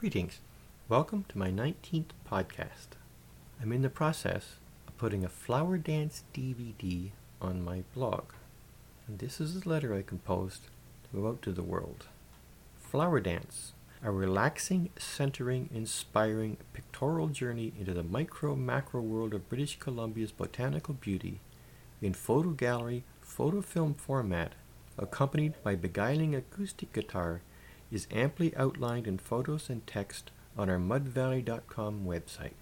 Greetings. Welcome to my 19th podcast. I'm in the process of putting a flower dance DVD on my blog. And this is a letter I composed to go out to the world. Flower Dance, a relaxing, centering, inspiring pictorial journey into the micro macro world of British Columbia's botanical beauty in photo gallery, photo film format, accompanied by beguiling acoustic guitar is amply outlined in photos and text on our mudvalley.com website.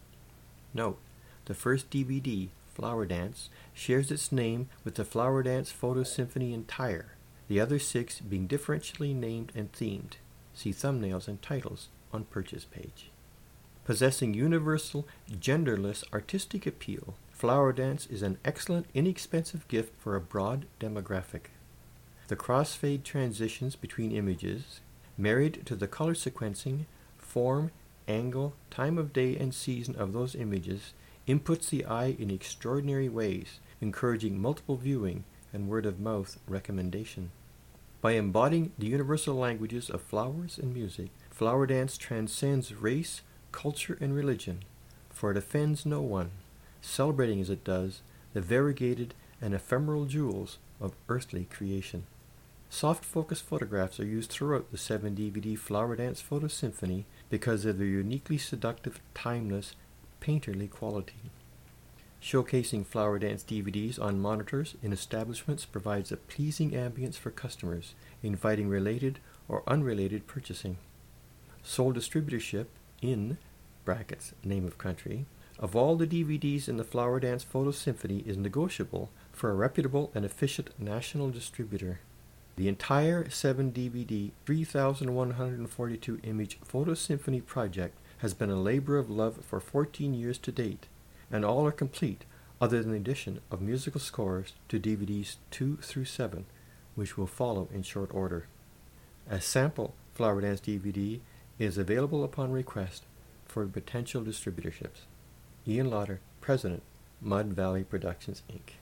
Note, the first DVD, Flower Dance, shares its name with the Flower Dance Photo Symphony entire, the other six being differentially named and themed. See thumbnails and titles on purchase page. Possessing universal, genderless artistic appeal, Flower Dance is an excellent, inexpensive gift for a broad demographic. The crossfade transitions between images married to the color sequencing, form, angle, time of day, and season of those images, inputs the eye in extraordinary ways, encouraging multiple viewing and word of mouth recommendation. By embodying the universal languages of flowers and music, flower dance transcends race, culture, and religion, for it offends no one, celebrating as it does the variegated and ephemeral jewels of earthly creation. Soft focus photographs are used throughout the 7 DVD Flower Dance Photo Symphony because of their uniquely seductive, timeless, painterly quality. Showcasing Flower Dance DVDs on monitors in establishments provides a pleasing ambience for customers, inviting related or unrelated purchasing. Sole distributorship in brackets name of country of all the DVDs in the Flower Dance Photo Symphony is negotiable for a reputable and efficient national distributor. The entire 7 DVD, 3142 image Photo Symphony project has been a labor of love for 14 years to date, and all are complete other than the addition of musical scores to DVDs 2 through 7, which will follow in short order. A sample Flower Dance DVD is available upon request for potential distributorships. Ian Lauder, President, Mud Valley Productions, Inc.